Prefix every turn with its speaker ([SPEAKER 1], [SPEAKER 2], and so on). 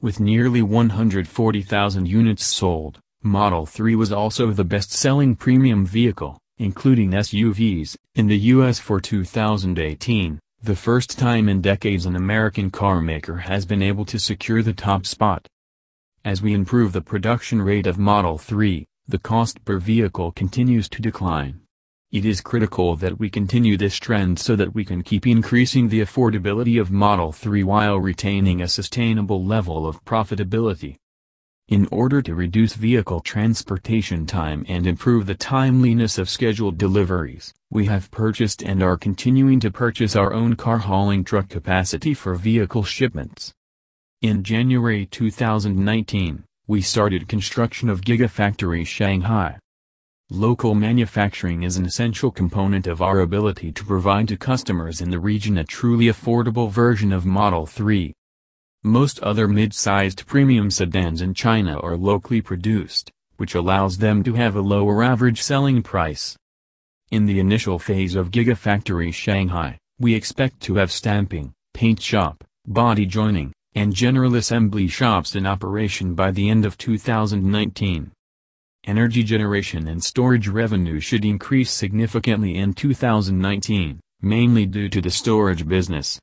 [SPEAKER 1] with nearly 140,000 units sold. Model 3 was also the best-selling premium vehicle, including SUVs, in the U.S. for 2018, the first time in decades an American carmaker has been able to secure the top spot. As we improve the production rate of Model 3, the cost per vehicle continues to decline. It is critical that we continue this trend so that we can keep increasing the affordability of Model 3 while retaining a sustainable level of profitability. In order to reduce vehicle transportation time and improve the timeliness of scheduled deliveries, we have purchased and are continuing to purchase our own car hauling truck capacity for vehicle shipments. In January 2019, we started construction of Gigafactory Shanghai. Local manufacturing is an essential component of our ability to provide to customers in the region a truly affordable version of Model 3. Most other mid-sized premium sedans in China are locally produced, which allows them to have a lower average selling price. In the initial phase of Gigafactory Shanghai, we expect to have stamping, paint shop, body joining, and general assembly shops in operation by the end of 2019. Energy generation and storage revenue should increase significantly in 2019, mainly due to the storage business.